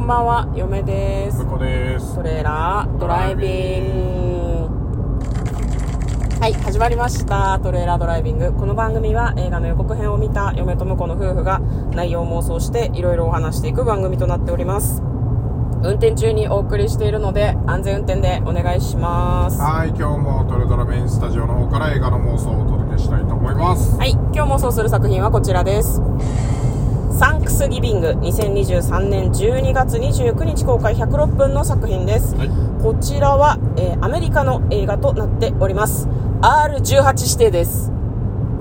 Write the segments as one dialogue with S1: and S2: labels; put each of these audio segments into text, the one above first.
S1: こんばんは、嫁です。
S2: こです。
S1: トレーラードライビング。はい、始まりました。トレーラードライビング。この番組は映画の予告編を見た嫁と婿の夫婦が内容を妄想していろいろお話していく番組となっております。運転中にお送りしているので安全運転でお願いします。は
S2: はい、今日もトレドラメインスタジオの方から映画の妄想をお届けしたいと思います。
S1: い、今日妄想する作品はこちらです。サンクスギビング2023年12月29日公開106分の作品です。
S2: はい。
S1: こちらは、えーアメリカの映画となっております R18 指定です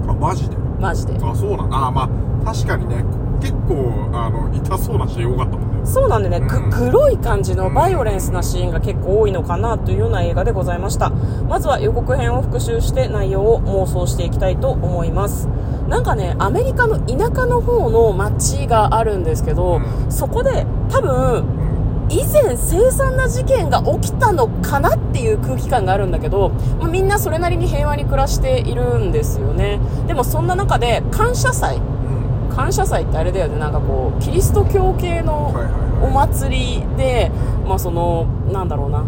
S2: あ、マジで？
S1: マジで
S2: あ、そうなんだ。あ、まあ、確かにね、結構、あの、痛そうなシーン多かったもんね。
S1: そうなんでね、ぐ
S2: うん
S1: 黒い感じのバイオレンスなシーンが結構多いのかなというような映画でございましたまずは予告編を復習して内容を妄想していきたいと思いますなんかねアメリカの田舎の方の街があるんですけど、
S2: うん
S1: そこで多分
S2: うん。
S1: 以前凄惨な事件が起きたのかなっていう空気感があるんだけど、まあみんなそれなりに平和に暮らしているんですよねでもそんな中で感謝祭
S2: うん。
S1: 感謝祭ってあれだよね。なんかこうキリスト教系のお祭りで、まあそのなんだろうな。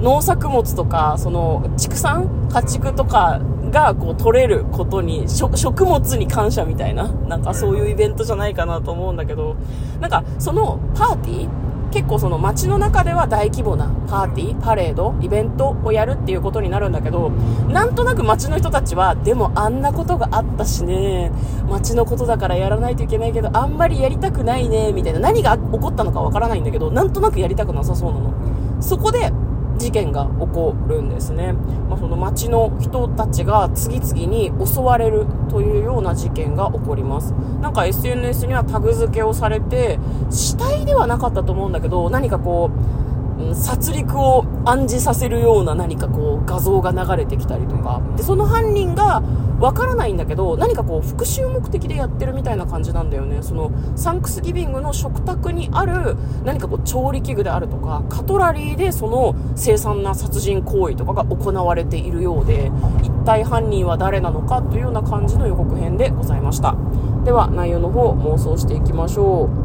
S1: 農作物とかその畜産家畜とかがこう取れることに食食物に感謝みたいな。なんかそういうイベントじゃないかなと思うんだけど。なんかそのパーティー結構その街の中では大規模なパーティーパレードイベントをやるっていうことになるんだけどなんとなく街の人たちはでもあんなことがあったしね街のことだからやらないといけないけどあんまりやりたくないねみたいな何が起こったのかわからないんだけどなんとなくやりたくなさそうなの。そこで事件が起こるんですね、まあ、その町の人たちが次々に襲われるというような事件が起こります。なんか SNS にはタグ付けをされて死体ではなかったと思うんだけど何かこう殺戮を暗示させるような何かこう画像が流れてきたりとか。でその犯人がわからないんだけど何かこう復讐目的でやってるみたいな感じなんだよね。そのサンクスギビングの食卓にある何かこう調理器具であるとかカトラリーでその凄惨な殺人行為とかが行われているようで一体犯人は誰なのかというような感じの予告編でございました。では内容の方妄想していきましょう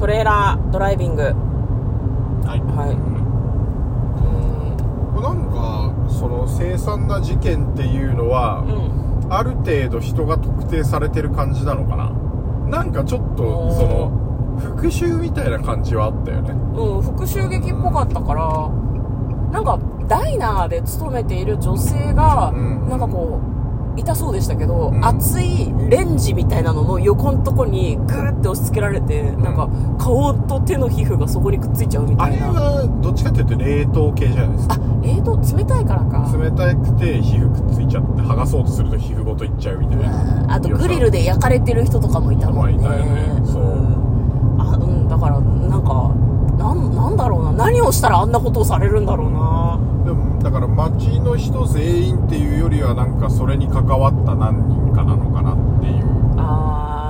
S1: トレーラードライビング。
S2: はい。
S1: はい。
S2: なんか、その、凄惨な事件っていうのは、
S1: うん。
S2: ある程度人が特定されてる感じなのかな？なんかちょっとその復讐みたいな感じはあったよね。
S1: うん、復讐劇っぽかったから、なんか、ダイナーで勤めている女性が、
S2: うん。
S1: なんかこう、痛そうでしたけど、
S2: うん
S1: 熱いレンジみたいなのの横のとこにグーって押し付けられて、なんか、顔と手の皮膚がそこにくっついちゃうみ
S2: あれ
S1: たいな。
S2: はどっちかっていうと冷凍系じゃないですか
S1: あ、冷凍冷たいからか。
S2: 冷たくて皮膚くっついちゃって剥がそうとすると皮膚ごといっちゃうみたいな
S1: あとグリルで焼かれてる人とかもいたもんね。
S2: まあいたよねそうん
S1: あ、うん、だから、なんか、なん、なんだろうな。何をしたらあんなことをされるんだろうな。
S2: だから町の人全員っていうよりはなんかそれに関わった何人かなのかなっていう。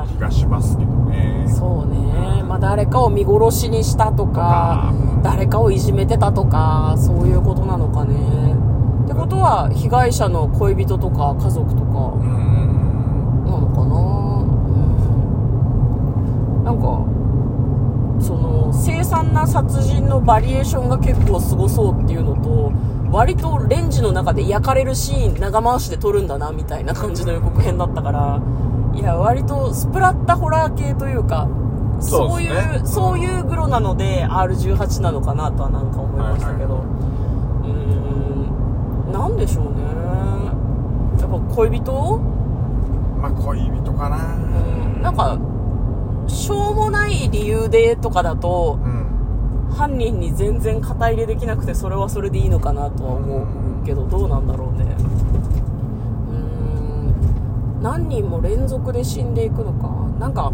S2: 気がしますけどね。
S1: そうね、まあ、誰かを見殺しにしたとか
S2: うん
S1: 誰かをいじめてたとかそういうことなのかね。ってことは被害者の恋人とか家族とかなのかな。うん。なんかその凄惨な殺人のバリエーションが結構すごそうっていうのと割とレンジの中で焼かれるシーン長回しで撮るんだなみたいな感じの予告編だったからいや割とスプラッタホラー系というかそ
S2: そうう
S1: いう
S2: ね
S1: そういうグロなので R18 なのかなとはなんか思いましたけど、うーん。なんでしょうね。やっぱ恋人？
S2: まあ恋人かな。
S1: うん。なんかしょうもない理由でとかだと
S2: うん。
S1: 犯人に全然肩入れできなくてそれはそれでいいのかなとは思うけどどうなんだろうね。うーん。何人も連続で死んでいくのか。なんか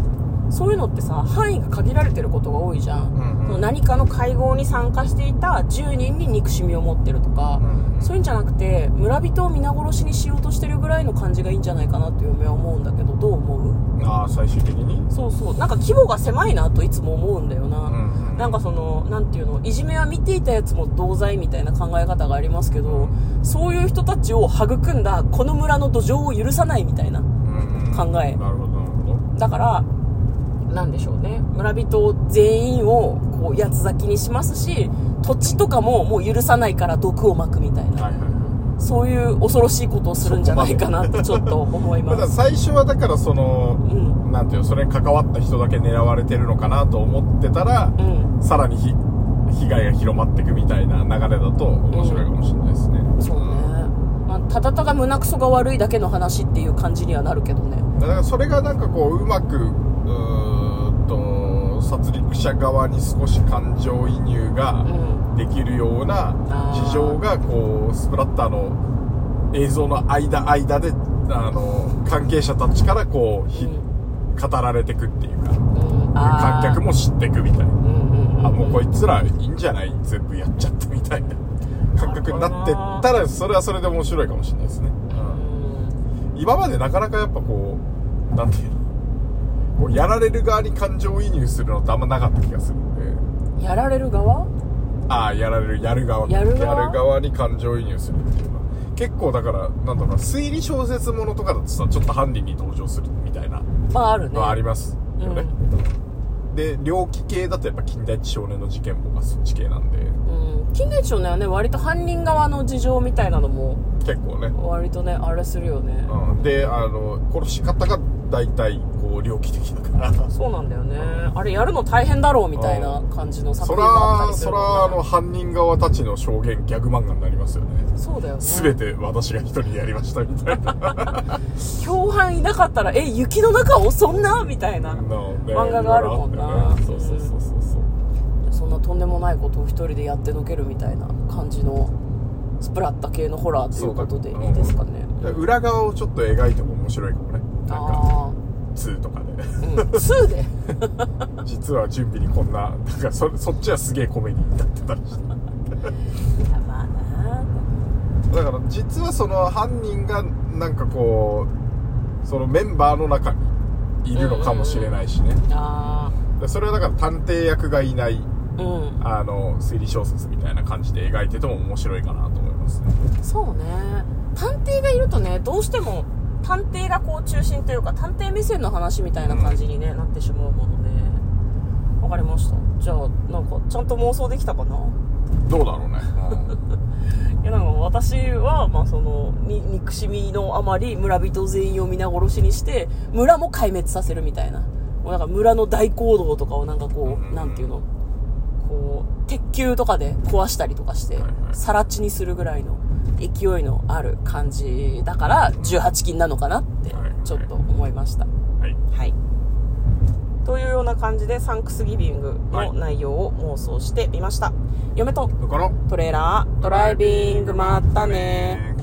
S1: そういうのってさ範囲が限られてることが多いじゃん、
S2: うんうん。
S1: 何かの会合に参加していた10人に憎しみを持ってるとか、
S2: うん
S1: そういうんじゃなくて村人を皆殺しにしようとしてるぐらいの感じがいいんじゃないかなって嫁は思うんだけどどう思う？
S2: ああ最終的に？
S1: そうそう。なんか規模が狭いなといつも思うんだよな、
S2: うんうん。
S1: なんかそのなんていうのいじめは見ていたやつも同罪みたいな考え方がありますけど、そういう人たちを育んだこの村の土壌を許さないみたいな
S2: うんうん。
S1: 考え。
S2: なるほどなるほど。
S1: だからなんでしょうね。村人全員をこう八つ咲きにしますし土地とかももう許さないから毒をまくみたいな。
S2: はいはい
S1: そういう恐ろしいことをするんじゃないかなとちょっと思い
S2: ただ
S1: ます
S2: 最初はだからその
S1: うん。
S2: なんていうのそれに関わった人だけ狙われてるのかなと思ってたら、
S1: うん。
S2: さらにひ被害が広まっていくみたいな流れだと面白いかもしれないですね、
S1: そうね、まあ、ただただ胸くそが悪いだけの話っていう感じにはなるけどね。
S2: だからそれがなんかこううまく殺戮者側に少し感情移入が
S1: うん。
S2: できるような事情がこうスプラッターの映像の間間であの関係者たちからこうひ、
S1: うん。
S2: 語られてくっていうか
S1: うん。
S2: 観客も知ってくみたいな。あもうこいつらいいんじゃない？全部やっちゃったみたいな。感覚になってったらそれはそれで面白いかもしれないですね、
S1: うん。
S2: 今までなかなかやっぱこうなんていうの？こうやられる側に感情移入するのってあんまなかった気がするんで。
S1: やられる側？
S2: ああやられるやる側。
S1: やる側？
S2: 側に感情移入するっていうのは。結構だからなんだろうな推理小説ものとかだとさちょっと犯人に登場するみたいな
S1: まああるね。
S2: ありますよね、で猟奇系だとやっぱ近代一少年の事件簿がそっち系なんで。
S1: うん近代一少年はね割と犯人側の事情みたいなのも
S2: 結構ね
S1: 割とねあれするよね
S2: うん、であの殺し方が大体こう猟奇的だから
S1: そうなんだよねあれやるの大変だろうみたいな感じの作品もあった
S2: らそ
S1: りするもん
S2: らあの犯人側たちの証言ギャグ漫画になりますよね
S1: そうだよね
S2: 全て私が一人でやりましたみたいな
S1: 共犯いなかったらえ雪の中をそんなみたいな漫画があるもんな
S2: ねそうそうそうそうそう
S1: そんなとんでもないことを一人でやってのけるみたいな感じのスプラッタ系のホラーということでいいですかね。
S2: 裏側をちょっと描いても面白いかもね。なんか
S1: あ
S2: 2とかで。
S1: あうん。2で？
S2: 実は準備にこんななんかそそっちはすげえコメディになってたりして。
S1: いやまあな
S2: だから実はその犯人がなんかこうそのメンバーの中にいるのかもしれないしね、
S1: あ
S2: でそれはだから探偵役がいない。
S1: あうん。
S2: あの推理小説みたいな感じで描いてても面白いかなと思いますね。
S1: そうね。探偵がいるとねどうしても探偵がこう中心というか探偵目線の話みたいな感じに、ねなってしまうもので。わかりました。じゃあなんかちゃんと妄想できたかな？
S2: どうだろうね、
S1: いやなんか私は、まあ、そのに憎しみのあまり村人全員を皆殺しにして村も壊滅させるみたいな。もうなんか村の大行動とかをなんかこ
S2: うん。
S1: うなんていうの？こう鉄球とかで壊したりとかして
S2: はいはい。
S1: 更地にするぐらいの勢いのある感じだから18金なのかなってちょっと思いました。
S2: はい。
S1: はい。というような感じでサンクスギビングの内容を妄想してみました、嫁とトレーラードライビングまったね